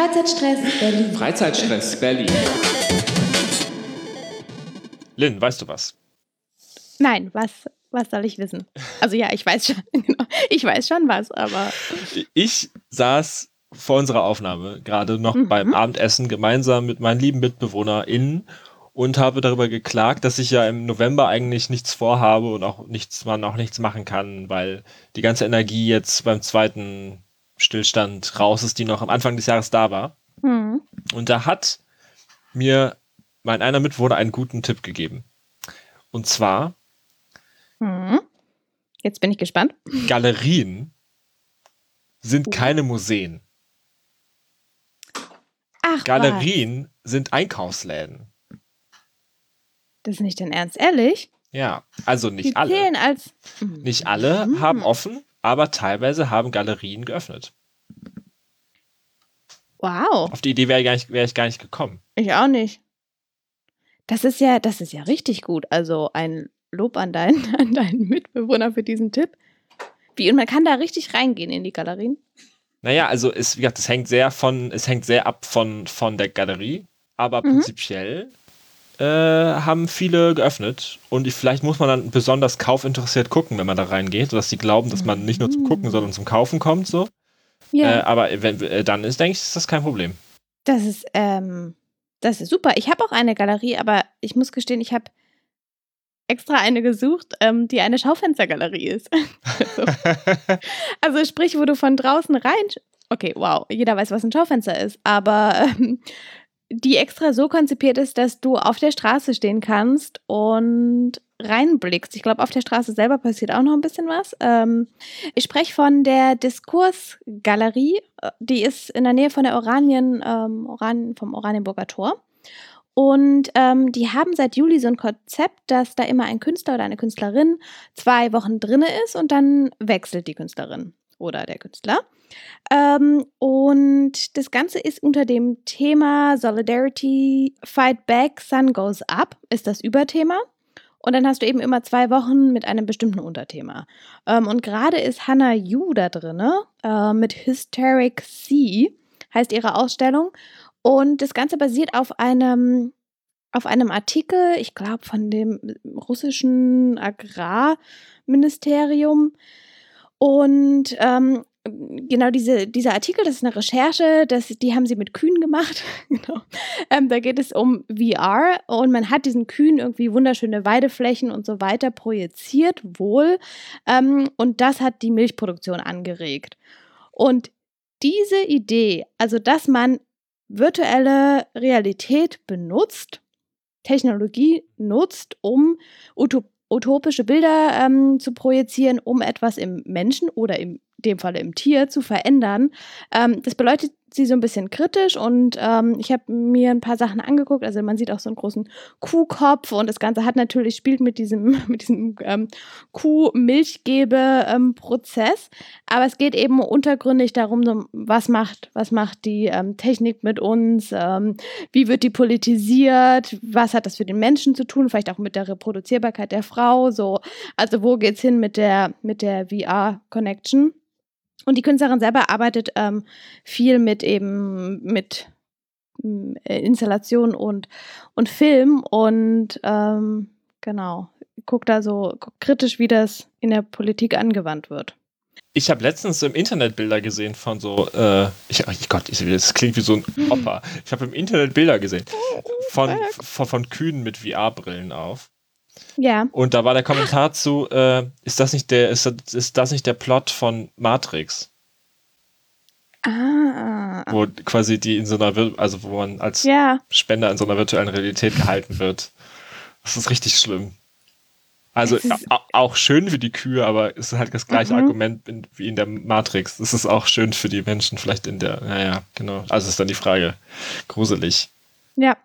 Freizeitstress Berlin. Freizeitstress Berlin. Lynn, weißt du was? Nein, was, was soll ich wissen? Also ja, ich weiß schon, genau. Ich weiß schon was, aber. Ich saß vor unserer Aufnahme gerade noch mhm. beim Abendessen gemeinsam mit meinen lieben MitbewohnerInnen und habe darüber geklagt, dass ich ja im November eigentlich nichts vorhabe und auch nichts, man auch nichts machen kann, weil die ganze Energie jetzt beim zweiten Stillstand raus ist, die noch am Anfang des Jahres da war. Mhm. Und da hat mir mein einer Mitwohner einen guten Tipp gegeben. Und zwar. Mhm. Jetzt bin ich gespannt. Galerien sind oh. keine Museen. Ach, Galerien was? sind Einkaufsläden. Das ist nicht dein Ernst, ehrlich? Ja, also nicht Die alle. Als nicht alle mhm. haben offen, aber teilweise haben Galerien geöffnet. Wow. Auf die Idee wäre ich, wär ich gar nicht gekommen. Ich auch nicht. Das ist ja, das ist ja richtig gut. Also ein Lob an deinen, an deinen Mitbewohner für diesen Tipp. Wie, und man kann da richtig reingehen in die Galerien? Naja, also es, wie gesagt, es hängt sehr von, es hängt sehr ab von, von der Galerie, aber mhm. prinzipiell äh, haben viele geöffnet und ich, vielleicht muss man dann besonders kaufinteressiert gucken, wenn man da reingeht, sodass sie glauben, dass man nicht nur zum Gucken, sondern zum Kaufen kommt, so. Ja. Äh, aber wenn, äh, dann ist, denke ich, ist das kein Problem. Das ist, ähm, das ist super. Ich habe auch eine Galerie, aber ich muss gestehen, ich habe extra eine gesucht, ähm, die eine Schaufenstergalerie ist. also, also, sprich, wo du von draußen rein. Okay, wow, jeder weiß, was ein Schaufenster ist, aber ähm, die extra so konzipiert ist, dass du auf der Straße stehen kannst und reinblickst. Ich glaube, auf der Straße selber passiert auch noch ein bisschen was. Ähm, ich spreche von der Diskursgalerie. Die ist in der Nähe von der Oranien, ähm, Oran vom Oranienburger Tor. Und ähm, die haben seit Juli so ein Konzept, dass da immer ein Künstler oder eine Künstlerin zwei Wochen drinne ist und dann wechselt die Künstlerin oder der Künstler. Ähm, und das Ganze ist unter dem Thema Solidarity Fight Back, Sun Goes Up, ist das Überthema. Und dann hast du eben immer zwei Wochen mit einem bestimmten Unterthema. Ähm, und gerade ist Hannah Yu da drin, äh, mit Hysteric Sea, heißt ihre Ausstellung. Und das Ganze basiert auf einem, auf einem Artikel, ich glaube, von dem russischen Agrarministerium. Und ähm, genau diese, dieser Artikel, das ist eine Recherche, das, die haben sie mit Kühen gemacht. genau. ähm, da geht es um VR und man hat diesen Kühen irgendwie wunderschöne Weideflächen und so weiter projiziert, wohl. Ähm, und das hat die Milchproduktion angeregt. Und diese Idee, also dass man virtuelle Realität benutzt, Technologie nutzt, um utopische Bilder ähm, zu projizieren, um etwas im Menschen oder im dem Falle im Tier, zu verändern. Ähm, das beleuchtet sie so ein bisschen kritisch und ähm, ich habe mir ein paar Sachen angeguckt. Also man sieht auch so einen großen Kuhkopf und das Ganze hat natürlich, spielt mit diesem, mit diesem ähm, Kuh-Milchgebe-Prozess. Aber es geht eben untergründig darum, was macht, was macht die ähm, Technik mit uns, ähm, wie wird die politisiert, was hat das für den Menschen zu tun, vielleicht auch mit der Reproduzierbarkeit der Frau. So, also wo geht's hin mit der, mit der VR-Connection? Und die Künstlerin selber arbeitet ähm, viel mit eben mit äh, Installation und, und Film und ähm, genau, guckt da so kritisch, wie das in der Politik angewandt wird. Ich habe letztens im Internet Bilder gesehen von so, äh, ich, oh Gott, ich, das klingt wie so ein Opa. Ich habe im Internet Bilder gesehen von, von, von Kühen mit VR-Brillen auf. Ja. Und da war der Kommentar zu, äh, ist das nicht der, ist das, ist das nicht der Plot von Matrix? Ah. Wo quasi die in so einer, also wo man als ja. Spender in so einer virtuellen Realität gehalten wird. Das ist richtig schlimm. Also auch schön für die Kühe, aber es ist halt das gleiche mhm. Argument in, wie in der Matrix. Es ist auch schön für die Menschen, vielleicht in der, naja, genau. Also ist dann die Frage. Gruselig. Ja.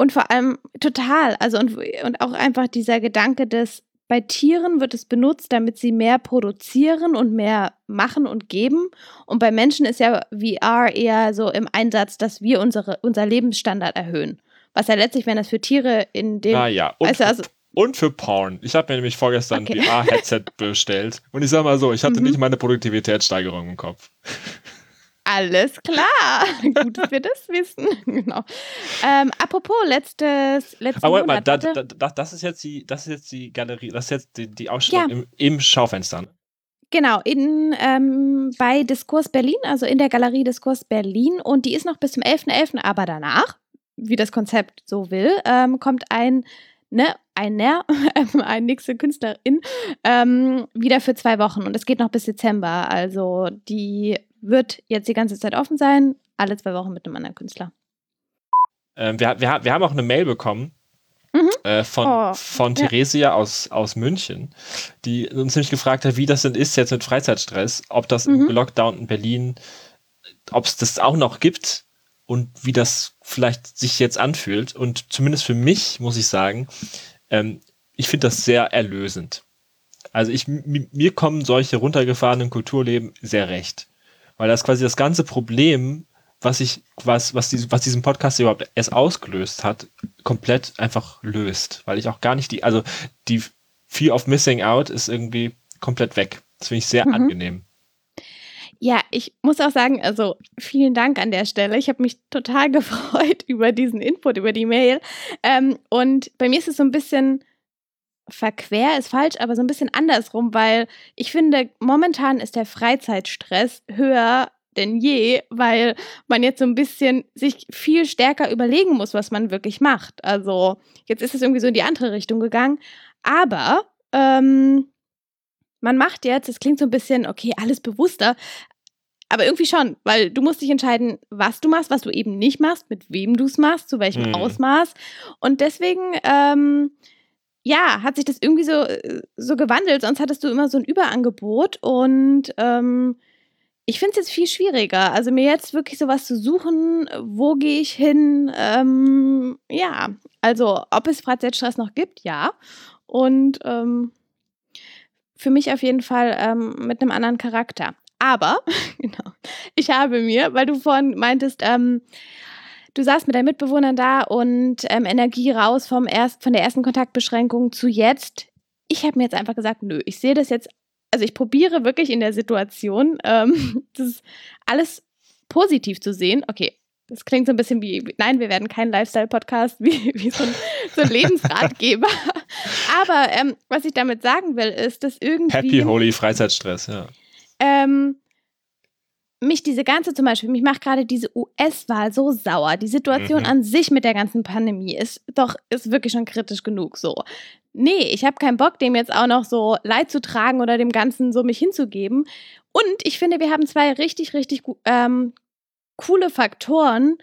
Und vor allem total, also und, und auch einfach dieser Gedanke des, bei Tieren wird es benutzt, damit sie mehr produzieren und mehr machen und geben. Und bei Menschen ist ja VR eher so im Einsatz, dass wir unsere, unser Lebensstandard erhöhen. Was ja letztlich, wenn das für Tiere in dem. Ah ja, und, also, und für Porn. Ich habe mir nämlich vorgestern okay. ein VR-Headset bestellt. Und ich sag mal so, ich hatte mhm. nicht meine Produktivitätssteigerung im Kopf. Alles klar. Gut, dass wir das wissen. genau. Ähm, apropos, letztes, letztes Aber mal, da, da, da, das, ist jetzt die, das ist jetzt die Galerie, das ist jetzt die, die Ausstellung ja. im, im Schaufenster. Ne? Genau, in, ähm, bei Diskurs Berlin, also in der Galerie Diskurs Berlin. Und die ist noch bis zum 11.11., .11., aber danach, wie das Konzept so will, ähm, kommt ein, ne, einer, ein nächste Künstlerin, ähm, wieder für zwei Wochen. Und es geht noch bis Dezember. Also die wird jetzt die ganze Zeit offen sein, alle zwei Wochen mit einem anderen Künstler. Ähm, wir, wir, wir haben auch eine Mail bekommen Mhm. Äh, von, oh, von Theresia ja. aus, aus München, die uns nämlich gefragt hat, wie das denn ist jetzt mit Freizeitstress, ob das mhm. im Lockdown in Berlin, ob es das auch noch gibt und wie das vielleicht sich jetzt anfühlt. Und zumindest für mich muss ich sagen, ähm, ich finde das sehr erlösend. Also ich, mir kommen solche runtergefahrenen Kulturleben sehr recht. Weil das quasi das ganze Problem was ich, was, was, die, was diesen Podcast überhaupt erst ausgelöst hat, komplett einfach löst. Weil ich auch gar nicht die, also die Fear of Missing Out ist irgendwie komplett weg. Das finde ich sehr mhm. angenehm. Ja, ich muss auch sagen, also vielen Dank an der Stelle. Ich habe mich total gefreut über diesen Input, über die Mail. Ähm, und bei mir ist es so ein bisschen verquer, ist falsch, aber so ein bisschen andersrum, weil ich finde, momentan ist der Freizeitstress höher denn je, weil man jetzt so ein bisschen sich viel stärker überlegen muss, was man wirklich macht. Also jetzt ist es irgendwie so in die andere Richtung gegangen. Aber ähm, man macht jetzt, es klingt so ein bisschen, okay, alles bewusster, aber irgendwie schon, weil du musst dich entscheiden, was du machst, was du eben nicht machst, mit wem du es machst, zu welchem mhm. Ausmaß. Und deswegen, ähm, ja, hat sich das irgendwie so, äh, so gewandelt. Sonst hattest du immer so ein Überangebot und ähm, ich finde es jetzt viel schwieriger. Also mir jetzt wirklich sowas zu suchen, wo gehe ich hin? Ähm, ja, also ob es Freizeitstress noch gibt, ja. Und ähm, für mich auf jeden Fall ähm, mit einem anderen Charakter. Aber, genau, ich habe mir, weil du vorhin meintest, ähm, du saßt mit deinen Mitbewohnern da und ähm, Energie raus vom erst, von der ersten Kontaktbeschränkung zu jetzt. Ich habe mir jetzt einfach gesagt, nö, ich sehe das jetzt also ich probiere wirklich in der Situation, ähm, das alles positiv zu sehen. Okay, das klingt so ein bisschen wie, nein, wir werden kein Lifestyle-Podcast, wie, wie so, ein, so ein Lebensratgeber. Aber ähm, was ich damit sagen will, ist, dass irgendwie. Happy Holy Freizeitstress, ja. Ähm, mich diese ganze, zum Beispiel, mich macht gerade diese US-Wahl so sauer. Die Situation mhm. an sich mit der ganzen Pandemie ist doch, ist wirklich schon kritisch genug so. Nee, ich habe keinen Bock, dem jetzt auch noch so Leid zu tragen oder dem Ganzen so mich hinzugeben. Und ich finde, wir haben zwei richtig, richtig ähm, coole Faktoren,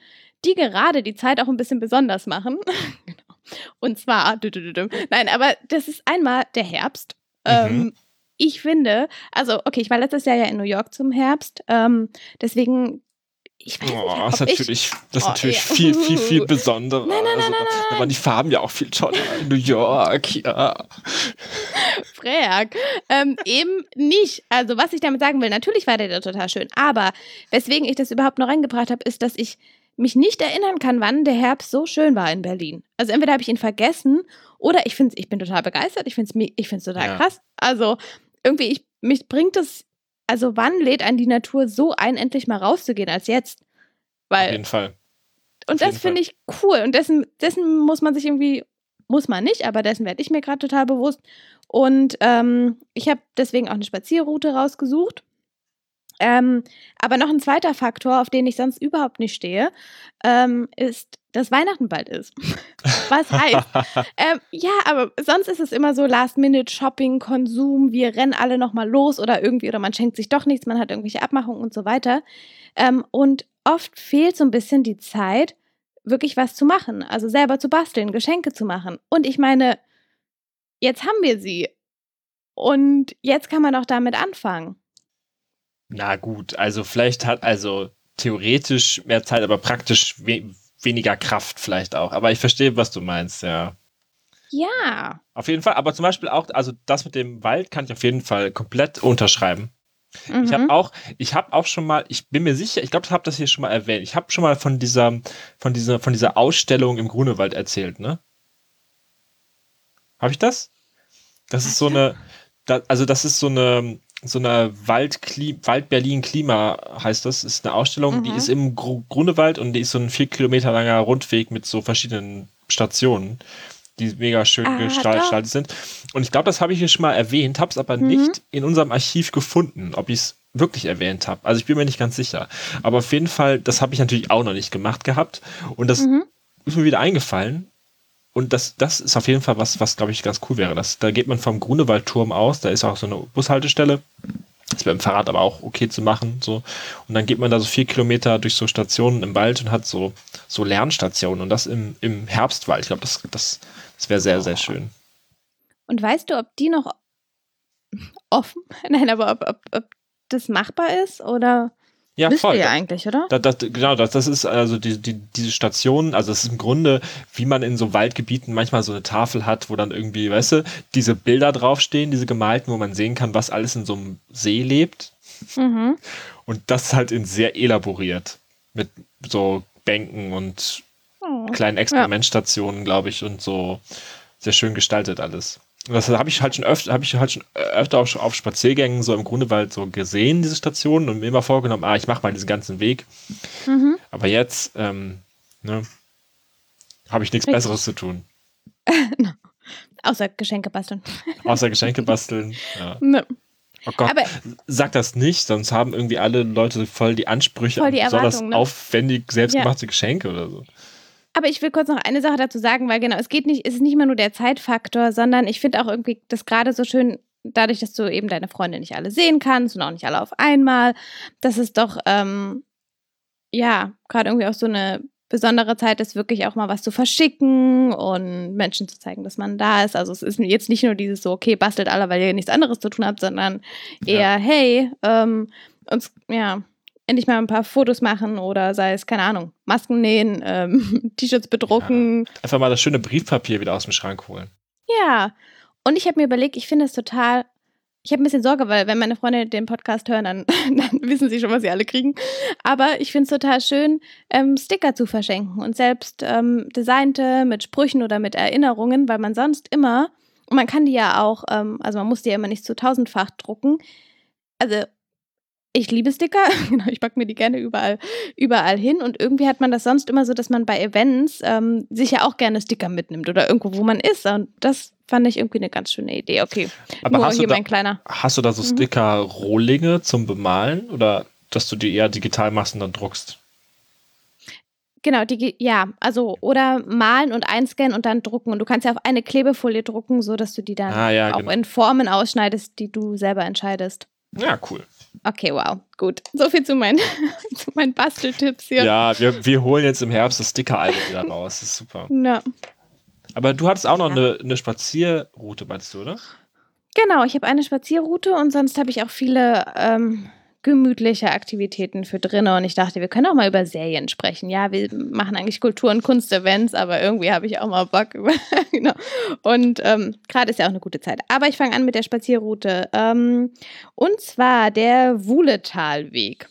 die gerade die Zeit auch ein bisschen besonders machen. Genau. Und zwar, nein, aber das ist einmal der Herbst. Mhm. Ähm, ich finde, also okay, ich war letztes Jahr ja in New York zum Herbst, ähm, deswegen ich weiß oh, nicht, das ist natürlich, das ist oh, natürlich ja. viel, viel, viel besonderer. Nein, nein, nein, also, nein. Da waren die Farben ja auch viel toller in New York, ja. Frag. Ähm, eben nicht. Also, was ich damit sagen will, natürlich war der da total schön. Aber weswegen ich das überhaupt noch reingebracht habe, ist, dass ich mich nicht erinnern kann, wann der Herbst so schön war in Berlin. Also entweder habe ich ihn vergessen oder ich finde ich bin total begeistert. Ich finde es ich total ja. krass. Also irgendwie, ich, mich bringt es, also wann lädt einen die Natur so ein, endlich mal rauszugehen als jetzt? Weil, Auf jeden Fall. Und das finde ich cool. Und dessen, dessen muss man sich irgendwie, muss man nicht, aber dessen werde ich mir gerade total bewusst. Und ähm, ich habe deswegen auch eine Spazierroute rausgesucht. Ähm, aber noch ein zweiter Faktor, auf den ich sonst überhaupt nicht stehe, ähm, ist, dass Weihnachten bald ist. Was heißt? ähm, ja, aber sonst ist es immer so Last-Minute-Shopping, Konsum, wir rennen alle nochmal los oder irgendwie, oder man schenkt sich doch nichts, man hat irgendwelche Abmachungen und so weiter. Ähm, und oft fehlt so ein bisschen die Zeit, wirklich was zu machen, also selber zu basteln, Geschenke zu machen. Und ich meine, jetzt haben wir sie. Und jetzt kann man auch damit anfangen. Na gut, also vielleicht hat also theoretisch mehr Zeit, aber praktisch we weniger Kraft vielleicht auch. Aber ich verstehe, was du meinst, ja. Ja. Auf jeden Fall, aber zum Beispiel auch, also das mit dem Wald kann ich auf jeden Fall komplett unterschreiben. Mhm. Ich habe auch, ich habe auch schon mal, ich bin mir sicher, ich glaube, ich habe das hier schon mal erwähnt. Ich habe schon mal von dieser, von dieser, von dieser Ausstellung im Grunewald erzählt, ne? Habe ich das? Das ist so eine, da, also das ist so eine, so einer Wald, Wald Berlin Klima heißt das, ist eine Ausstellung, mhm. die ist im Gr Grunewald und die ist so ein vier Kilometer langer Rundweg mit so verschiedenen Stationen, die mega schön ah, gestaltet sind. Und ich glaube, das habe ich hier schon mal erwähnt, habe es aber mhm. nicht in unserem Archiv gefunden, ob ich es wirklich erwähnt habe. Also ich bin mir nicht ganz sicher. Aber auf jeden Fall, das habe ich natürlich auch noch nicht gemacht gehabt. Und das mhm. ist mir wieder eingefallen. Und das, das ist auf jeden Fall was, was glaube ich ganz cool wäre. Das, da geht man vom Grunewaldturm aus, da ist auch so eine Bushaltestelle. Das wäre im Fahrrad aber auch okay zu machen. So. Und dann geht man da so vier Kilometer durch so Stationen im Wald und hat so, so Lernstationen. Und das im, im Herbstwald. Ich glaube, das, das, das wäre sehr, sehr schön. Und weißt du, ob die noch offen? Nein, aber ob, ob, ob das machbar ist? Oder? Ja, Wisst voll. ihr eigentlich, oder? Das, das, genau, das, das ist also die, die, diese Station, also das ist im Grunde, wie man in so Waldgebieten manchmal so eine Tafel hat, wo dann irgendwie, weißt du, diese Bilder draufstehen, diese gemalten, wo man sehen kann, was alles in so einem See lebt. Mhm. Und das halt in sehr elaboriert. Mit so Bänken und oh. kleinen Experimentstationen, ja. glaube ich, und so sehr schön gestaltet alles das habe ich halt schon öfter, habe ich halt schon öfter auf, auf Spaziergängen so im Grunewald so gesehen, diese Stationen, und mir immer vorgenommen, ah, ich mache mal diesen ganzen Weg. Mhm. Aber jetzt, ähm, ne, habe ich nichts Besseres zu tun. Außer Geschenke basteln. Außer Geschenke basteln, ja. Ne. Oh Gott, Aber sag das nicht, sonst haben irgendwie alle Leute voll die Ansprüche voll die an besonders ne? aufwendig selbstgemachte ja. Geschenke oder so. Aber ich will kurz noch eine Sache dazu sagen, weil genau, es geht nicht, es ist nicht mehr nur der Zeitfaktor, sondern ich finde auch irgendwie das gerade so schön, dadurch, dass du eben deine Freunde nicht alle sehen kannst und auch nicht alle auf einmal, dass es doch, ähm, ja, gerade irgendwie auch so eine besondere Zeit ist, wirklich auch mal was zu verschicken und Menschen zu zeigen, dass man da ist. Also es ist jetzt nicht nur dieses so, okay, bastelt alle, weil ihr nichts anderes zu tun habt, sondern eher, ja. hey, ähm, uns, ja, endlich mal ein paar Fotos machen oder sei es, keine Ahnung, Masken nähen, ähm, T-Shirts bedrucken. Ja, einfach mal das schöne Briefpapier wieder aus dem Schrank holen. Ja. Und ich habe mir überlegt, ich finde es total. Ich habe ein bisschen Sorge, weil wenn meine Freunde den Podcast hören, dann, dann wissen sie schon, was sie alle kriegen. Aber ich finde es total schön, ähm, Sticker zu verschenken und selbst ähm, designte mit Sprüchen oder mit Erinnerungen, weil man sonst immer, und man kann die ja auch, ähm, also man muss die ja immer nicht zu tausendfach drucken. Also ich liebe Sticker, genau, ich packe mir die gerne überall, überall hin und irgendwie hat man das sonst immer so, dass man bei Events ähm, sich ja auch gerne Sticker mitnimmt oder irgendwo, wo man ist und das fand ich irgendwie eine ganz schöne Idee. Okay, aber Nur hast, du da, kleiner. hast du da so mhm. Sticker-Rohlinge zum Bemalen oder dass du die eher digital machst und dann druckst? Genau, die, ja, also oder malen und einscannen und dann drucken. Und du kannst ja auf eine Klebefolie drucken, sodass du die dann ah, ja, auch genau. in Formen ausschneidest, die du selber entscheidest. Ja, cool. Okay, wow, gut. So viel zu, mein, zu meinen Basteltipps hier. Ja, wir, wir holen jetzt im Herbst das Sticker-Album wieder raus. Das ist super. Ja. Aber du hattest auch noch eine, eine Spazierroute, meinst du, oder? Genau, ich habe eine Spazierroute und sonst habe ich auch viele ähm, gemütliche Aktivitäten für drinnen. Und ich dachte, wir können auch mal über Serien sprechen. Ja, wir machen eigentlich Kultur- und Kunstevents, aber irgendwie habe ich auch mal Bock. genau. Und ähm, gerade ist ja auch eine gute Zeit. Aber ich fange an mit der Spazierroute. Ähm, und zwar der Wuhletalweg.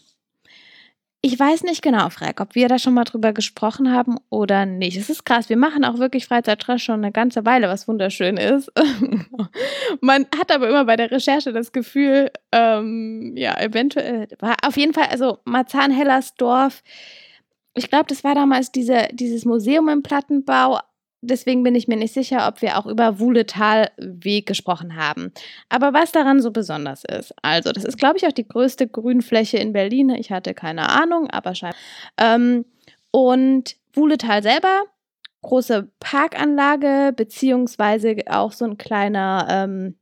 Ich weiß nicht genau, Frag, ob wir da schon mal drüber gesprochen haben oder nicht. Es ist krass. Wir machen auch wirklich Freizeittrash schon eine ganze Weile, was wunderschön ist. Man hat aber immer bei der Recherche das Gefühl, ähm, ja, eventuell war auf jeden Fall, also Marzahn-Hellersdorf. Ich glaube, das war damals diese, dieses Museum im Plattenbau, deswegen bin ich mir nicht sicher, ob wir auch über Wuhletalweg gesprochen haben. Aber was daran so besonders ist, also das ist, glaube ich, auch die größte Grünfläche in Berlin. Ich hatte keine Ahnung, aber scheinbar. Ähm, und Wuhletal selber, große Parkanlage, beziehungsweise auch so ein kleiner, ähm,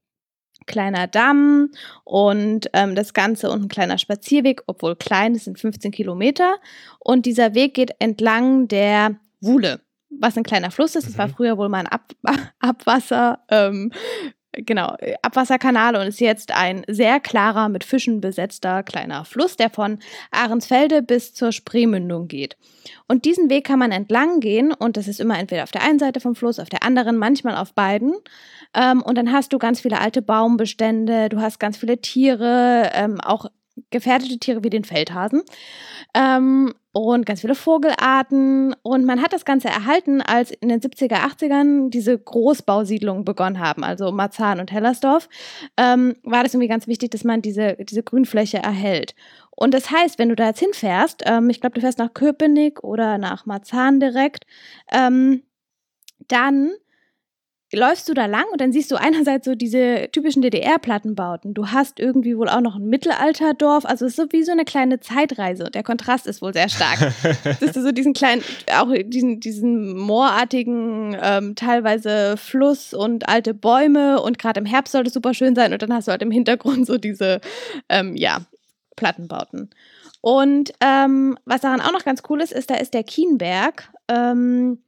kleiner Damm und ähm, das Ganze und ein kleiner Spazierweg, obwohl klein, es sind 15 Kilometer. Und dieser Weg geht entlang der Wuhle was ein kleiner Fluss ist. Das war mhm. früher wohl mal ein Ab Abwasser, ähm, genau, Abwasserkanal und ist jetzt ein sehr klarer, mit Fischen besetzter kleiner Fluss, der von Ahrensfelde bis zur Spreemündung geht. Und diesen Weg kann man entlang gehen und das ist immer entweder auf der einen Seite vom Fluss, auf der anderen, manchmal auf beiden. Ähm, und dann hast du ganz viele alte Baumbestände, du hast ganz viele Tiere, ähm, auch gefährdete Tiere wie den Feldhasen. Ähm, und ganz viele Vogelarten. Und man hat das Ganze erhalten, als in den 70er, 80ern diese Großbausiedlungen begonnen haben, also Marzahn und Hellersdorf, ähm, war das irgendwie ganz wichtig, dass man diese, diese Grünfläche erhält. Und das heißt, wenn du da jetzt hinfährst, ähm, ich glaube, du fährst nach Köpenick oder nach Marzahn direkt, ähm, dann läufst du da lang und dann siehst du einerseits so diese typischen DDR-Plattenbauten. Du hast irgendwie wohl auch noch ein Mittelalterdorf. Also es ist so wie so eine kleine Zeitreise. Der Kontrast ist wohl sehr stark. Siehst du so diesen kleinen, auch diesen, diesen moorartigen, ähm, teilweise Fluss und alte Bäume und gerade im Herbst soll es super schön sein und dann hast du halt im Hintergrund so diese, ähm, ja, Plattenbauten. Und ähm, was daran auch noch ganz cool ist, ist, da ist der Kienberg. Ähm,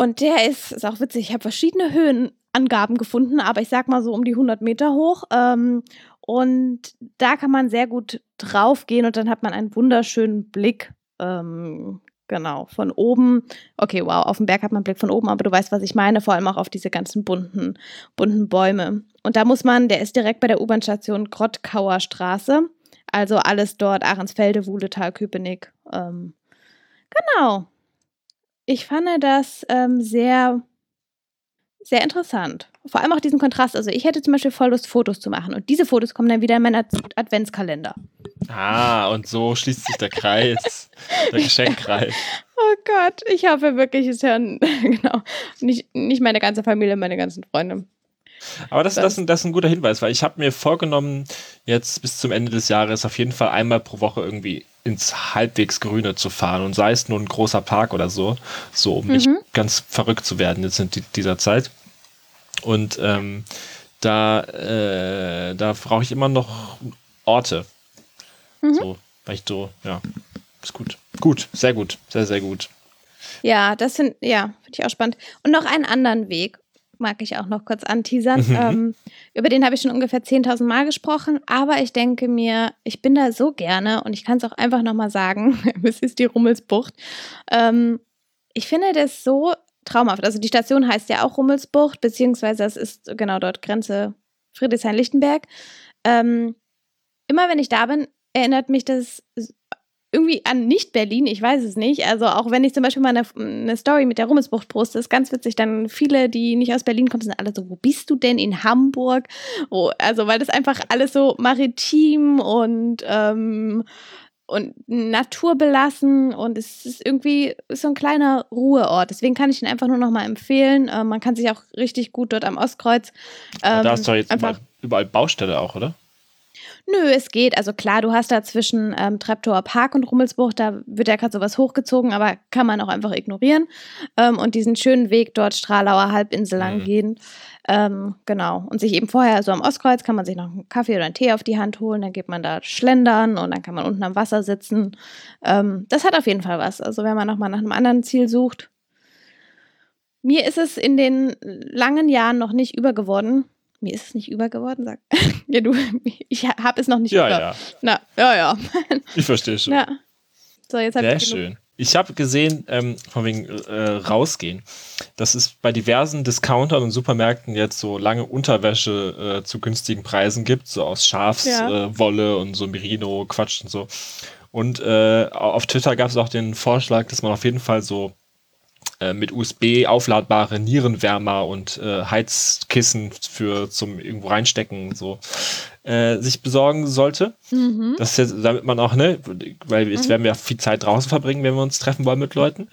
und der ist, ist auch witzig, ich habe verschiedene Höhenangaben gefunden, aber ich sag mal so um die 100 Meter hoch. Ähm, und da kann man sehr gut drauf gehen und dann hat man einen wunderschönen Blick. Ähm, genau, von oben. Okay, wow, auf den Berg hat man einen Blick von oben, aber du weißt, was ich meine, vor allem auch auf diese ganzen bunten, bunten Bäume. Und da muss man, der ist direkt bei der U-Bahn-Station Grottkauer Straße. Also alles dort, Ahrensfelde, Wuhletal, Köpenick. Ähm, genau ich fand das ähm, sehr, sehr interessant. Vor allem auch diesen Kontrast. Also ich hätte zum Beispiel voll Lust, Fotos zu machen. Und diese Fotos kommen dann wieder in meinen Adventskalender. Ah, und so schließt sich der Kreis, der Geschenkkreis. Oh Gott, ich hoffe wirklich, es hören genau nicht, nicht meine ganze Familie, meine ganzen Freunde. Aber das, das, das ist ein guter Hinweis, weil ich habe mir vorgenommen, jetzt bis zum Ende des Jahres auf jeden Fall einmal pro Woche irgendwie ins halbwegs Grüne zu fahren und sei es nur ein großer Park oder so, so um mhm. nicht ganz verrückt zu werden jetzt in dieser Zeit. Und ähm, da, äh, da brauche ich immer noch Orte. Mhm. So, weil ich so, ja, ist gut. Gut, sehr gut, sehr, sehr gut. Ja, das finde ja, find ich auch spannend. Und noch einen anderen Weg mag ich auch noch kurz anteasern. Mhm. Ähm, über den habe ich schon ungefähr 10.000 Mal gesprochen, aber ich denke mir, ich bin da so gerne und ich kann es auch einfach nochmal sagen, es ist die Rummelsbucht. Ähm, ich finde das so traumhaft. Also die Station heißt ja auch Rummelsbucht, beziehungsweise es ist genau dort Grenze Friedrichshain-Lichtenberg. Ähm, immer wenn ich da bin, erinnert mich das irgendwie an Nicht-Berlin, ich weiß es nicht. Also auch wenn ich zum Beispiel mal eine, eine Story mit der Rummelsbucht poste, ist ganz witzig, dann viele, die nicht aus Berlin kommen, sind alle so, wo bist du denn in Hamburg? Oh, also weil das einfach alles so maritim und ähm, und naturbelassen und es ist irgendwie so ein kleiner Ruheort. Deswegen kann ich ihn einfach nur noch mal empfehlen. Äh, man kann sich auch richtig gut dort am Ostkreuz. Ähm, da ist doch jetzt einfach überall Baustelle auch, oder? Nö, es geht. Also klar, du hast da zwischen ähm, Treptower Park und Rummelsbucht, da wird ja gerade sowas hochgezogen, aber kann man auch einfach ignorieren ähm, und diesen schönen Weg dort Stralauer Halbinsel lang mhm. gehen. Ähm, genau. Und sich eben vorher so am Ostkreuz kann man sich noch einen Kaffee oder einen Tee auf die Hand holen, dann geht man da schlendern und dann kann man unten am Wasser sitzen. Ähm, das hat auf jeden Fall was. Also wenn man nochmal nach einem anderen Ziel sucht. Mir ist es in den langen Jahren noch nicht übergeworden, mir ist es nicht über geworden, sag. ja, du, ich habe es noch nicht ja, über. Ja, Na, ja, ja. ich verstehe schon. Ja. So, jetzt Sehr ich schön. Ich habe gesehen, ähm, von wegen äh, rausgehen, dass es bei diversen Discountern und Supermärkten jetzt so lange Unterwäsche äh, zu günstigen Preisen gibt, so aus Schafswolle ja. äh, und so Merino, Quatsch und so. Und äh, auf Twitter gab es auch den Vorschlag, dass man auf jeden Fall so äh, mit USB aufladbare Nierenwärmer und äh, Heizkissen für zum irgendwo reinstecken so äh, sich besorgen sollte. Mhm. Das ist jetzt, damit man auch, ne, weil jetzt mhm. werden wir viel Zeit draußen verbringen, wenn wir uns treffen wollen mit Leuten.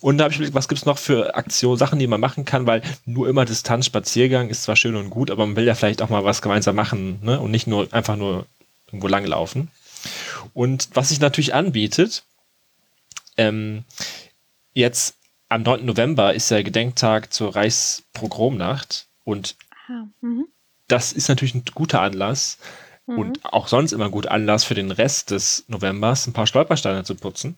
Und da habe ich überlegt, was gibt es noch für Aktionen, Sachen, die man machen kann, weil nur immer Distanz, Spaziergang ist zwar schön und gut, aber man will ja vielleicht auch mal was gemeinsam machen, ne? Und nicht nur einfach nur irgendwo langlaufen. Und was sich natürlich anbietet, ähm, jetzt am 9. November ist der Gedenktag zur Reichspogromnacht und mhm. das ist natürlich ein guter Anlass mhm. und auch sonst immer ein guter Anlass für den Rest des Novembers, ein paar Stolpersteine zu putzen.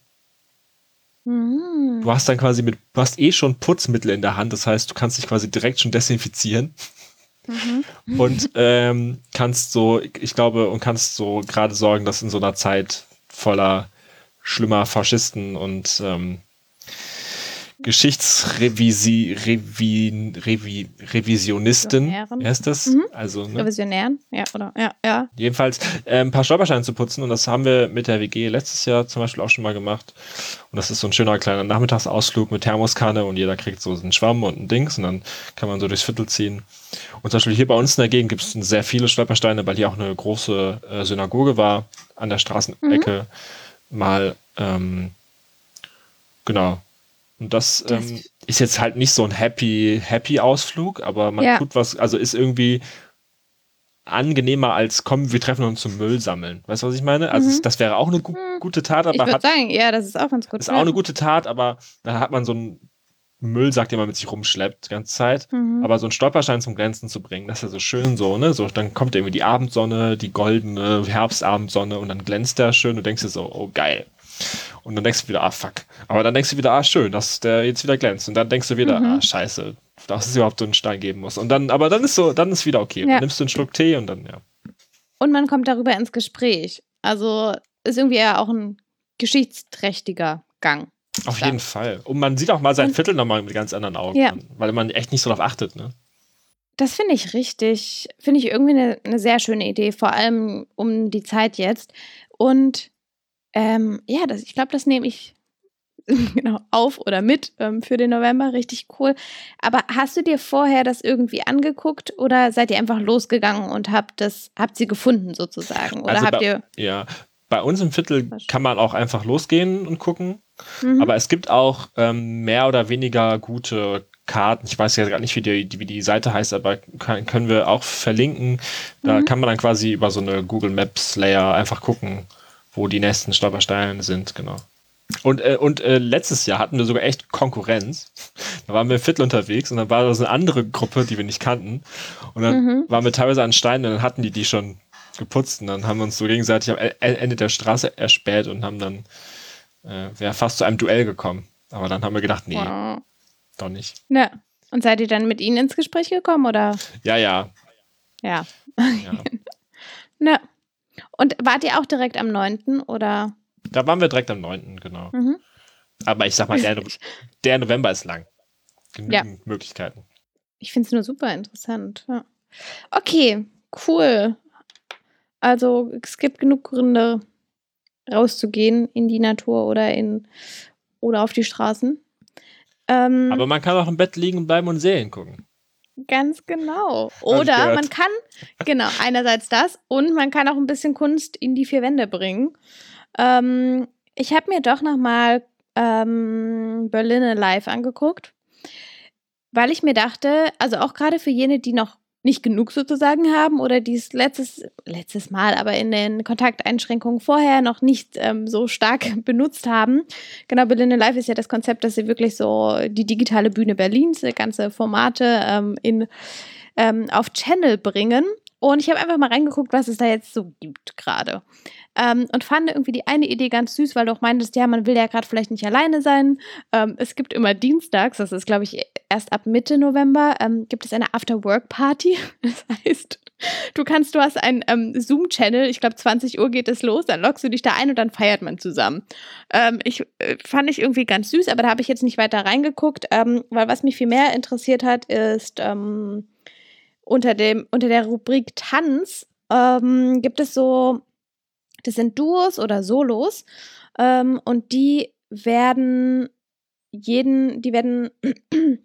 Mhm. Du hast dann quasi mit, du hast eh schon Putzmittel in der Hand, das heißt, du kannst dich quasi direkt schon desinfizieren. Mhm. Und ähm, kannst so, ich glaube, und kannst so gerade sorgen, dass in so einer Zeit voller schlimmer Faschisten und ähm, Geschichtsrevisionistin. Wie heißt das? Mhm. Also, ne? Revisionären, ja, oder? Ja, ja. Jedenfalls äh, ein paar Stolpersteine zu putzen und das haben wir mit der WG letztes Jahr zum Beispiel auch schon mal gemacht. Und das ist so ein schöner kleiner Nachmittagsausflug mit Thermoskanne und jeder kriegt so einen Schwamm und ein Dings und dann kann man so durchs Viertel ziehen. Und zum Beispiel hier bei uns in der Gegend gibt es sehr viele Stolpersteine, weil hier auch eine große äh, Synagoge war an der Straßenecke. Mhm. Mal, ähm, genau. Und das, das ähm, ist jetzt halt nicht so ein happy, happy Ausflug, aber man ja. tut was, also ist irgendwie angenehmer als kommen, wir treffen uns zum Müll sammeln. Weißt du, was ich meine? Also mhm. das wäre auch eine gu mhm. gute Tat, aber ich würde sagen, ja, das ist auch ganz gut. Ist auch eine gute Tat, aber da hat man so ein Müll, sagt den man mit sich rumschleppt, die ganze Zeit. Mhm. Aber so einen Stolperstein zum Glänzen zu bringen, das ist ja so schön so, ne? So, dann kommt irgendwie die Abendsonne, die goldene Herbstabendsonne und dann glänzt der schön und denkst dir so, oh geil. Und dann denkst du wieder, ah fuck. Aber dann denkst du wieder, ah schön, dass der jetzt wieder glänzt. Und dann denkst du wieder, mhm. ah scheiße, dass es überhaupt so einen Stein geben muss. Und dann, aber dann ist so, dann ist wieder okay. Ja. Dann nimmst du einen Schluck Tee und dann, ja. Und man kommt darüber ins Gespräch. Also ist irgendwie ja auch ein geschichtsträchtiger Gang. Auf jeden Fall. Und man sieht auch mal sein Viertel nochmal mit ganz anderen Augen, ja. weil man echt nicht so darauf achtet, ne? Das finde ich richtig. Finde ich irgendwie eine, eine, sehr schöne Idee, vor allem um die Zeit jetzt. Und ähm, ja, das, ich glaube, das nehme ich genau, auf oder mit ähm, für den November. Richtig cool. Aber hast du dir vorher das irgendwie angeguckt oder seid ihr einfach losgegangen und habt das, habt sie gefunden sozusagen? Oder also habt bei, ihr. Ja, bei uns im Viertel kann man auch einfach losgehen und gucken. Mhm. Aber es gibt auch ähm, mehr oder weniger gute Karten. Ich weiß ja gar nicht, wie die, wie die Seite heißt, aber kann, können wir auch verlinken. Da mhm. kann man dann quasi über so eine Google Maps Layer einfach gucken, wo die nächsten Stolpersteine sind, genau. Und, äh, und äh, letztes Jahr hatten wir sogar echt Konkurrenz. Da waren wir im Viertel unterwegs und dann war da so eine andere Gruppe, die wir nicht kannten. Und dann mhm. waren wir teilweise an Steinen und dann hatten die die schon geputzt und dann haben wir uns so gegenseitig am Ende der Straße erspäht und haben dann äh, wäre fast zu einem Duell gekommen. Aber dann haben wir gedacht, nee, wow. doch nicht. Ja. Und seid ihr dann mit ihnen ins Gespräch gekommen, oder? Ja, ja. Ja. ja. ne. Und wart ihr auch direkt am 9. oder? Da waren wir direkt am 9., genau. Mhm. Aber ich sag mal, der, der November ist lang. Genügend ja. Möglichkeiten. Ich finde es nur super interessant. Ja. Okay, cool. Also es gibt genug Gründe, rauszugehen in die Natur oder in oder auf die Straßen. Ähm, Aber man kann auch im Bett liegen bleiben und Serien gucken. Ganz genau. Oder man kann, genau, einerseits das und man kann auch ein bisschen Kunst in die vier Wände bringen. Ähm, ich habe mir doch nochmal ähm, Berlin Alive angeguckt, weil ich mir dachte, also auch gerade für jene, die noch nicht genug sozusagen haben oder dies letztes, letztes Mal, aber in den Kontakteinschränkungen vorher noch nicht ähm, so stark benutzt haben. Genau, Berlin Live ist ja das Konzept, dass sie wirklich so die digitale Bühne Berlins, ganze Formate ähm, in, ähm, auf Channel bringen. Und ich habe einfach mal reingeguckt, was es da jetzt so gibt gerade. Ähm, und fand irgendwie die eine Idee ganz süß, weil du auch meintest, ja, man will ja gerade vielleicht nicht alleine sein. Ähm, es gibt immer dienstags, das ist, glaube ich, erst ab Mitte November, ähm, gibt es eine After-Work-Party. Das heißt, du kannst, du hast einen ähm, Zoom-Channel, ich glaube 20 Uhr geht es los, dann loggst du dich da ein und dann feiert man zusammen. Ähm, ich äh, fand ich irgendwie ganz süß, aber da habe ich jetzt nicht weiter reingeguckt, ähm, weil was mich viel mehr interessiert hat, ist unter dem unter der Rubrik Tanz gibt es so das sind Duos oder Solos ähm, und die werden jeden, die werden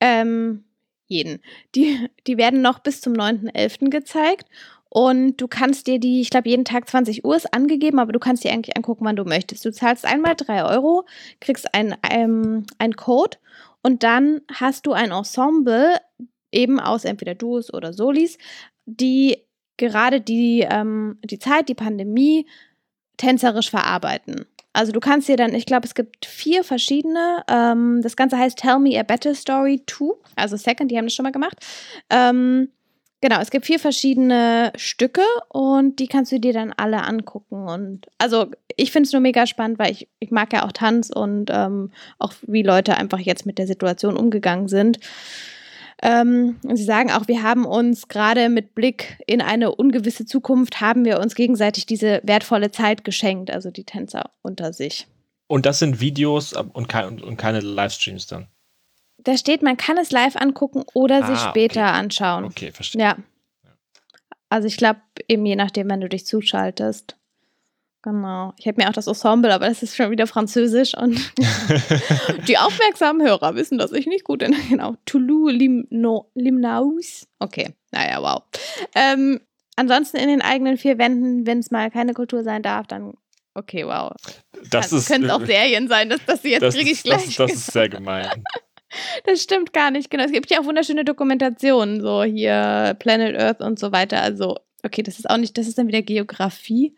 ähm, jeden, die, die werden noch bis zum 9.11. gezeigt und du kannst dir die, ich glaube, jeden Tag 20 Uhr ist angegeben, aber du kannst dir eigentlich angucken, wann du möchtest. Du zahlst einmal 3 Euro, kriegst einen ähm, Code und dann hast du ein Ensemble, eben aus entweder Duos oder Solis, die gerade die, ähm, die Zeit, die Pandemie tänzerisch verarbeiten. Also du kannst dir dann, ich glaube, es gibt vier verschiedene. Ähm, das Ganze heißt Tell Me a Better Story 2, also Second, die haben das schon mal gemacht. Ähm, genau, es gibt vier verschiedene Stücke und die kannst du dir dann alle angucken. Und also ich finde es nur mega spannend, weil ich, ich mag ja auch Tanz und ähm, auch wie Leute einfach jetzt mit der Situation umgegangen sind. Ähm, sie sagen auch, wir haben uns gerade mit Blick in eine ungewisse Zukunft, haben wir uns gegenseitig diese wertvolle Zeit geschenkt, also die Tänzer unter sich. Und das sind Videos und, kein, und keine Livestreams dann? Da steht, man kann es live angucken oder ah, sich später okay. anschauen. Okay, verstehe. Ja. Also ich glaube, eben je nachdem, wenn du dich zuschaltest. Genau. Ich habe mir auch das Ensemble, aber das ist schon wieder französisch und die aufmerksamen Hörer wissen, dass ich nicht gut bin. Genau. Toulouse Limno, Limnaus. Okay. Naja, wow. Ähm, ansonsten in den eigenen vier Wänden, wenn es mal keine Kultur sein darf, dann okay, wow. Das, das können auch Serien sein, dass das jetzt kriege ich gleich. Das, das ist sehr gemein. Das stimmt gar nicht, genau. Es gibt ja auch wunderschöne Dokumentationen, so hier Planet Earth und so weiter. Also, okay, das ist auch nicht, das ist dann wieder Geografie.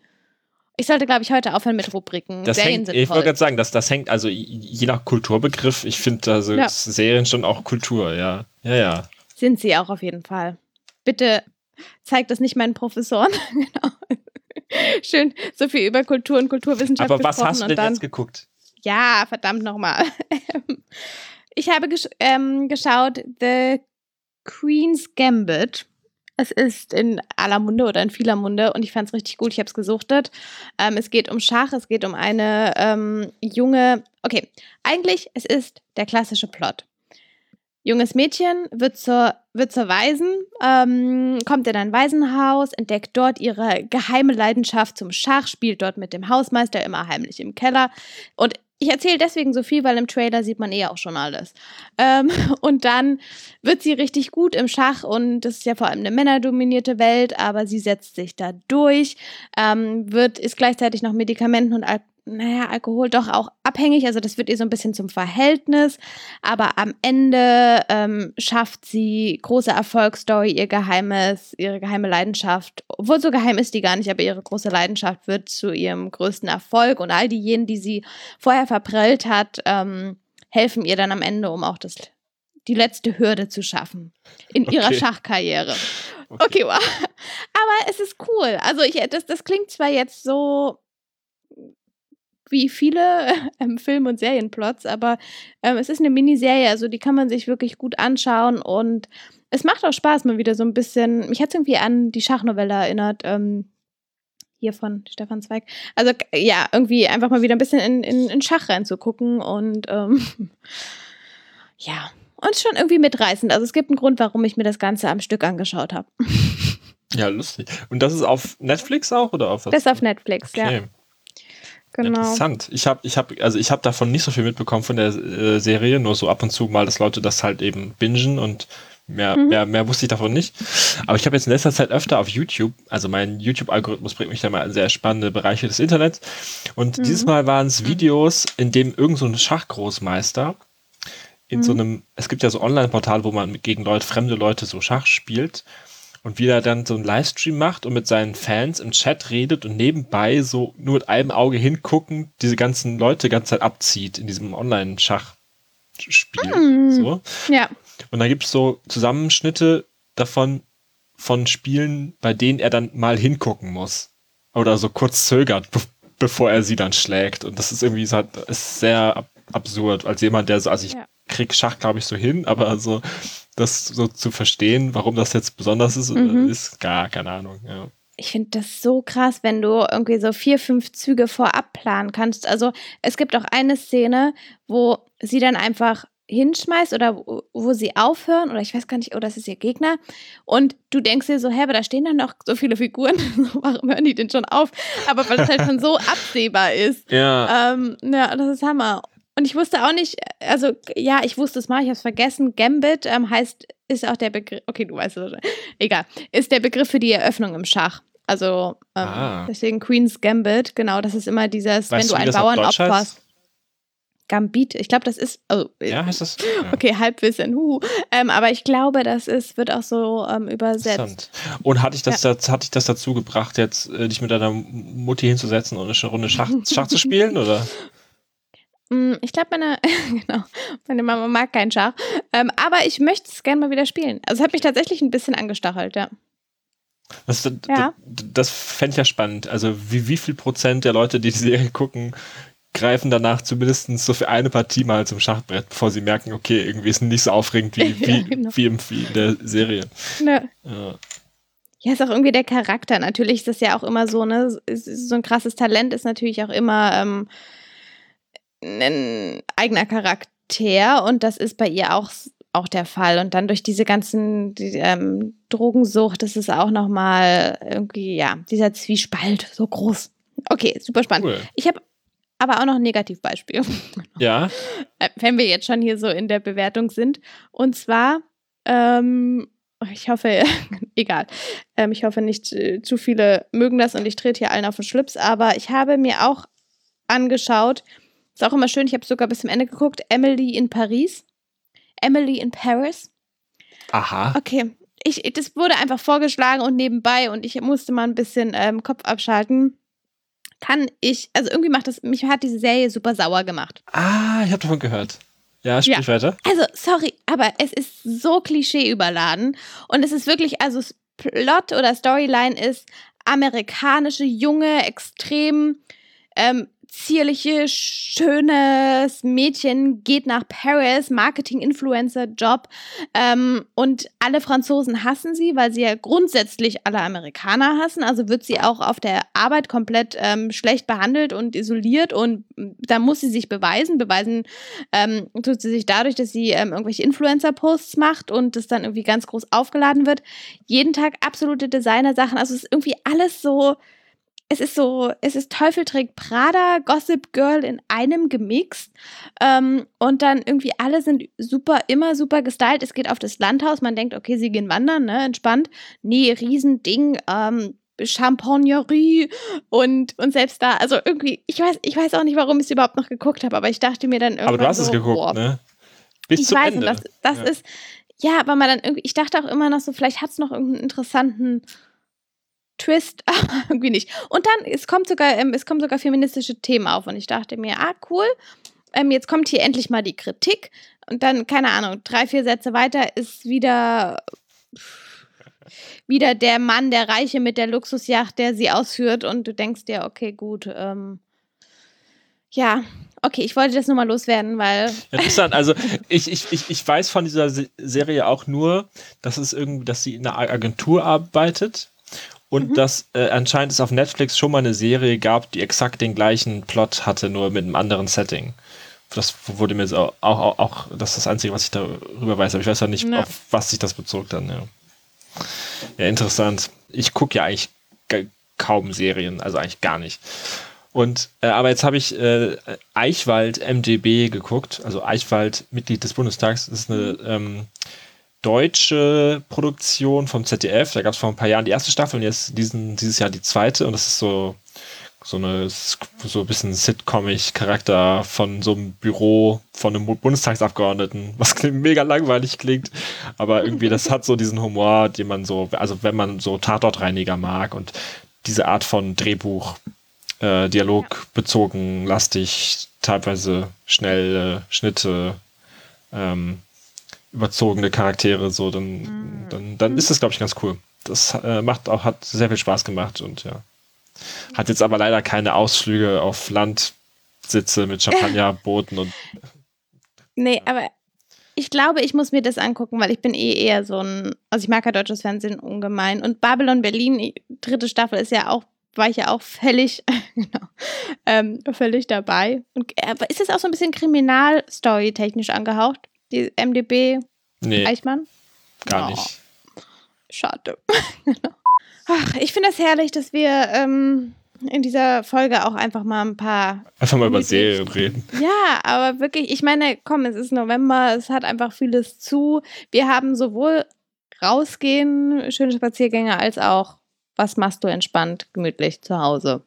Ich sollte, glaube ich, heute aufhören mit Rubriken. Das Serien hängt, sind Ich wollte gerade sagen, dass das hängt, also je nach Kulturbegriff, ich finde also ja. Serien schon auch Kultur, ja. Ja, ja. Sind sie auch auf jeden Fall. Bitte zeigt das nicht meinen Professoren. genau. Schön, so viel über Kultur und Kulturwissenschaft Aber was hast du denn dann, jetzt geguckt? Ja, verdammt nochmal. Ich habe gesch ähm, geschaut The Queen's Gambit. Es ist in aller Munde oder in vieler Munde und ich fand es richtig gut. Ich habe es gesuchtet. Ähm, es geht um Schach, es geht um eine ähm, junge. Okay, eigentlich es ist der klassische Plot. Junges Mädchen wird zur, wird zur Waisen, ähm, kommt in ein Waisenhaus, entdeckt dort ihre geheime Leidenschaft zum Schach, spielt dort mit dem Hausmeister immer heimlich im Keller und ich erzähle deswegen so viel, weil im Trailer sieht man eh auch schon alles. Ähm, und dann wird sie richtig gut im Schach und das ist ja vor allem eine männerdominierte Welt, aber sie setzt sich da durch, ähm, wird, ist gleichzeitig noch Medikamenten und Al naja, Alkohol doch auch abhängig, also das wird ihr so ein bisschen zum Verhältnis, aber am Ende ähm, schafft sie große Erfolgsstory, ihr geheimes, ihre geheime Leidenschaft, obwohl so geheim ist die gar nicht, aber ihre große Leidenschaft wird zu ihrem größten Erfolg und all diejenigen, die sie vorher verprellt hat, ähm, helfen ihr dann am Ende, um auch das, die letzte Hürde zu schaffen in okay. ihrer Schachkarriere. Okay. okay, wow. Aber es ist cool. Also ich, das, das klingt zwar jetzt so wie viele ähm, Film- und Serienplots, aber ähm, es ist eine Miniserie, also die kann man sich wirklich gut anschauen und es macht auch Spaß, mal wieder so ein bisschen. Mich hat es irgendwie an die Schachnovelle erinnert. Ähm, hier von Stefan Zweig. Also ja, irgendwie einfach mal wieder ein bisschen in, in, in Schach reinzugucken und ähm, ja, und schon irgendwie mitreißend. Also es gibt einen Grund, warum ich mir das Ganze am Stück angeschaut habe. Ja, lustig. Und das ist auf Netflix auch oder auf was? Das ist auf Netflix, okay. ja. Genau. Interessant. Ich habe, ich habe, also ich habe davon nicht so viel mitbekommen von der äh, Serie, nur so ab und zu mal, dass Leute das halt eben bingen und mehr, mhm. mehr, mehr wusste ich davon nicht. Aber ich habe jetzt in letzter Zeit öfter auf YouTube, also mein YouTube-Algorithmus bringt mich da mal in sehr spannende Bereiche des Internets. Und mhm. dieses Mal waren es Videos, in dem irgend so ein Schachgroßmeister in mhm. so einem, es gibt ja so Online-Portal, wo man gegen Leute, fremde Leute so Schach spielt und wie er dann so einen Livestream macht und mit seinen Fans im Chat redet und nebenbei so nur mit einem Auge hingucken, diese ganzen Leute die ganze Zeit abzieht in diesem Online-Schachspiel. Mm. So. Ja. Und da gibt es so Zusammenschnitte davon von Spielen, bei denen er dann mal hingucken muss. Oder so kurz zögert, be bevor er sie dann schlägt. Und das ist irgendwie so, ist sehr ab absurd, als jemand, der so, also ich ja. krieg Schach, glaube ich, so hin, aber so das so zu verstehen, warum das jetzt besonders ist, mhm. ist gar keine Ahnung. Ja. Ich finde das so krass, wenn du irgendwie so vier, fünf Züge vorab planen kannst. Also es gibt auch eine Szene, wo sie dann einfach hinschmeißt oder wo, wo sie aufhören oder ich weiß gar nicht, oh, das ist ihr Gegner und du denkst dir so, hä, aber da stehen dann noch so viele Figuren, warum hören die denn schon auf? Aber weil es halt schon so absehbar ist. Ja. Ähm, ja, das ist Hammer. Und ich wusste auch nicht, also ja, ich wusste es mal, ich habe es vergessen. Gambit ähm, heißt, ist auch der Begriff, okay, du weißt es, egal, ist der Begriff für die Eröffnung im Schach. Also ähm, ah. deswegen Queen's Gambit, genau, das ist immer dieses, weißt wenn du, einen Bauern opferst. Gambit, ich glaube, das ist. Oh, ja, heißt das? Ja. Okay, Halbwissen. Huh. Ähm, aber ich glaube, das ist, wird auch so ähm, übersetzt. Und hatte ich das, ja. das, hatte ich das dazu gebracht, jetzt äh, dich mit deiner Mutti hinzusetzen und eine Runde Schach, Schach zu spielen, oder? Mm, ich glaube, meine, genau, meine Mama mag keinen Schach. Ähm, aber ich möchte es gerne mal wieder spielen. Also es hat mich tatsächlich ein bisschen angestachelt, ja. Das, das, ja. das, das fände ich ja spannend. Also wie, wie viel Prozent der Leute, die die Serie gucken, greifen danach zumindest so für eine Partie mal zum Schachbrett, bevor sie merken, okay, irgendwie ist es nicht so aufregend wie, wie, ja, genau. wie, im, wie in der Serie. Ne. Ja. Ja, ist auch irgendwie der Charakter. Natürlich ist das ja auch immer so, ne? So ein krasses Talent ist natürlich auch immer ähm, ein eigener Charakter und das ist bei ihr auch auch der Fall. Und dann durch diese ganzen die, ähm, Drogensucht, das ist auch nochmal irgendwie, ja, dieser Zwiespalt so groß. Okay, super spannend. Cool. Ich habe aber auch noch ein Negativbeispiel. Ja. Äh, wenn wir jetzt schon hier so in der Bewertung sind. Und zwar, ähm, ich hoffe, egal. Ähm, ich hoffe nicht äh, zu viele mögen das und ich trete hier allen auf den Schlips, aber ich habe mir auch angeschaut, ist auch immer schön, ich habe sogar bis zum Ende geguckt, Emily in Paris. Emily in Paris. Aha. Okay. Ich, das wurde einfach vorgeschlagen und nebenbei und ich musste mal ein bisschen ähm, Kopf abschalten. Kann ich, also irgendwie macht das, mich hat diese Serie super sauer gemacht. Ah, ich habe davon gehört. Ja, sprich ja. weiter. Also, sorry, aber es ist so klischeeüberladen und es ist wirklich, also Plot oder Storyline ist amerikanische, junge, extrem ähm, zierliche, schönes Mädchen geht nach Paris, Marketing-Influencer-Job ähm, und alle Franzosen hassen sie, weil sie ja grundsätzlich alle Amerikaner hassen. Also wird sie auch auf der Arbeit komplett ähm, schlecht behandelt und isoliert und da muss sie sich beweisen. Beweisen ähm, tut sie sich dadurch, dass sie ähm, irgendwelche Influencer-Posts macht und das dann irgendwie ganz groß aufgeladen wird. Jeden Tag absolute Designer-Sachen. Also es ist irgendwie alles so es ist so, es ist Teufel trägt Prada, Gossip Girl in einem gemixt. Ähm, und dann irgendwie alle sind super, immer super gestylt. Es geht auf das Landhaus. Man denkt, okay, sie gehen wandern, ne, entspannt. Nee, Riesending, ähm, Champagnerie und, und selbst da, also irgendwie, ich weiß, ich weiß auch nicht, warum ich es überhaupt noch geguckt habe, aber ich dachte mir dann irgendwann. Aber du hast so, es geguckt, boah, ne? Bis ich zum weiß, Ende. das, das ja. ist, ja, aber man dann irgendwie, ich dachte auch immer noch so, vielleicht hat es noch irgendeinen interessanten Twist, irgendwie nicht. Und dann, es kommt sogar, ähm, es kommen sogar feministische Themen auf und ich dachte mir, ah, cool, ähm, jetzt kommt hier endlich mal die Kritik und dann, keine Ahnung, drei, vier Sätze weiter ist wieder wieder der Mann, der Reiche mit der Luxusjacht, der sie ausführt und du denkst dir, okay, gut, ähm, ja, okay, ich wollte das nur mal loswerden, weil. Interessant, also ich, ich, ich, ich weiß von dieser Serie auch nur, dass es irgendwie, dass sie in einer Agentur arbeitet und mhm. dass äh, anscheinend es auf Netflix schon mal eine Serie gab, die exakt den gleichen Plot hatte, nur mit einem anderen Setting. Das wurde mir so auch, auch, auch, das ist das Einzige, was ich darüber weiß, aber ich weiß ja nicht, ja. auf was sich das bezog dann. Ja, ja interessant. Ich gucke ja eigentlich kaum Serien, also eigentlich gar nicht. Und äh, aber jetzt habe ich äh, Eichwald MDB geguckt, also Eichwald Mitglied des Bundestags. Das ist eine ähm, deutsche Produktion vom ZDF. Da gab es vor ein paar Jahren die erste Staffel und jetzt diesen, dieses Jahr die zweite. Und das ist so, so eine so ein bisschen sitcomig Charakter von so einem Büro von einem Bundestagsabgeordneten, was mega langweilig klingt, aber irgendwie das hat so diesen Humor, den man so, also wenn man so Tatortreiniger mag und diese Art von Drehbuch, äh, Dialog bezogen, lastig, teilweise schnelle Schnitte, ähm, überzogene Charaktere, so, dann, mhm. dann, dann ist das, glaube ich, ganz cool. Das äh, macht auch, hat sehr viel Spaß gemacht und ja. Hat jetzt aber leider keine Ausflüge auf Landsitze mit Champagnerbooten und. Nee, aber ich glaube, ich muss mir das angucken, weil ich bin eh eher so ein, also ich mag ja deutsches Fernsehen ungemein. Und Babylon Berlin, dritte Staffel ist ja auch, war ich ja auch völlig, genau, ähm, völlig dabei. Und, aber ist es auch so ein bisschen Kriminalstory technisch angehaucht? Die MDB nee, Eichmann? Gar oh, nicht. Schade. Ach, ich finde das herrlich, dass wir ähm, in dieser Folge auch einfach mal ein paar. Einfach mal über Serien reden. Ja, aber wirklich, ich meine, komm, es ist November, es hat einfach vieles zu. Wir haben sowohl rausgehen, schöne Spaziergänge, als auch, was machst du entspannt, gemütlich zu Hause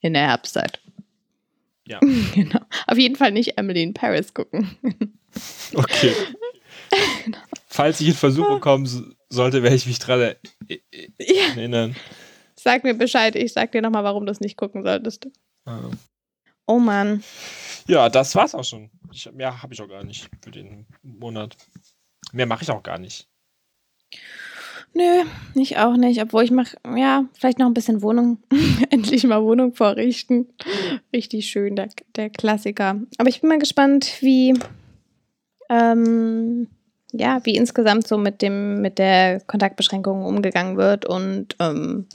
in der Herbstzeit. Ja. genau. Auf jeden Fall nicht Emily in Paris gucken. Okay. Falls ich in Versuchung kommen sollte, werde ich mich dran erinnern. Sag mir Bescheid, ich sag dir nochmal, warum du es nicht gucken solltest. Ah. Oh Mann. Ja, das war's auch schon. Ich, mehr habe ich auch gar nicht für den Monat. Mehr mache ich auch gar nicht. Nö, ich auch nicht. Obwohl ich mache, ja, vielleicht noch ein bisschen Wohnung. Endlich mal Wohnung vorrichten. Richtig schön, der, der Klassiker. Aber ich bin mal gespannt, wie ähm, ja, wie insgesamt so mit dem, mit der Kontaktbeschränkung umgegangen wird. Und ähm,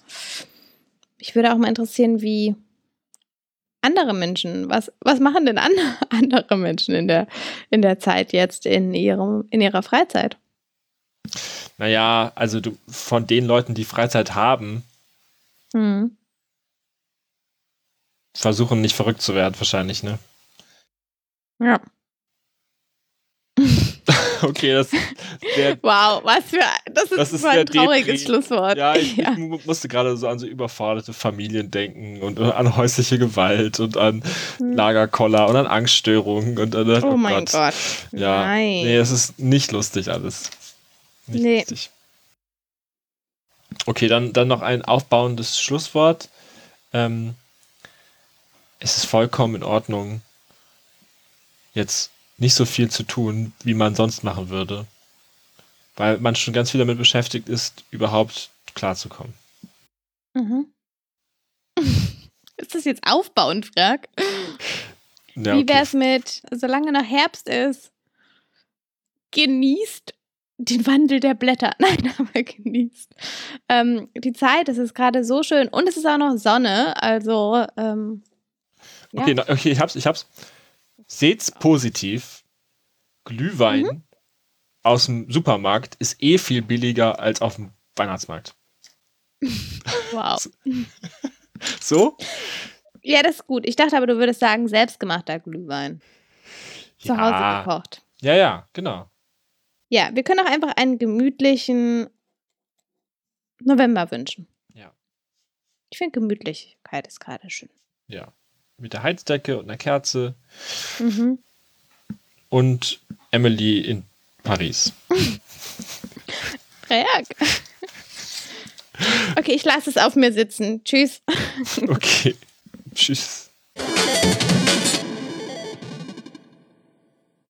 mich würde auch mal interessieren, wie andere Menschen? Was, was machen denn an, andere Menschen in der, in der Zeit jetzt in, ihrem, in ihrer Freizeit? Naja, also du, von den Leuten, die Freizeit haben, hm. versuchen nicht verrückt zu werden, wahrscheinlich, ne? Ja. okay, das der, Wow, was für das ist, das ist ein trauriges Depri. Schlusswort. Ja, ich, ja. ich, musste gerade so an so überforderte Familien denken und an häusliche Gewalt und an hm. Lagerkoller und an Angststörungen und an, oh, oh mein Gott. Gott. Ja, Nein. nee, es ist nicht lustig alles. Nicht nee. lustig. Okay, dann, dann noch ein aufbauendes Schlusswort. Ähm, es ist vollkommen in Ordnung, jetzt nicht so viel zu tun, wie man sonst machen würde. Weil man schon ganz viel damit beschäftigt ist, überhaupt klarzukommen. Mhm. ist das jetzt aufbauend, Frag? Ja, okay. Wie wär's mit, solange noch Herbst ist, genießt den Wandel der Blätter. Nein, aber genießt. Ähm, die Zeit, es ist gerade so schön und es ist auch noch Sonne, also ähm, ja. Okay, okay, ich hab's, ich hab's. Seht's positiv. Glühwein mhm. aus dem Supermarkt ist eh viel billiger als auf dem Weihnachtsmarkt. Wow. so? Ja, das ist gut. Ich dachte aber, du würdest sagen, selbstgemachter Glühwein. Zu ja. Hause gekocht. Ja, ja, genau. Ja, wir können auch einfach einen gemütlichen November wünschen. Ja. Ich finde, Gemütlichkeit ist gerade schön. Ja. Mit der Heizdecke und einer Kerze. Mhm. Und Emily in Paris. Reak. Okay, ich lasse es auf mir sitzen. Tschüss. Okay. Tschüss.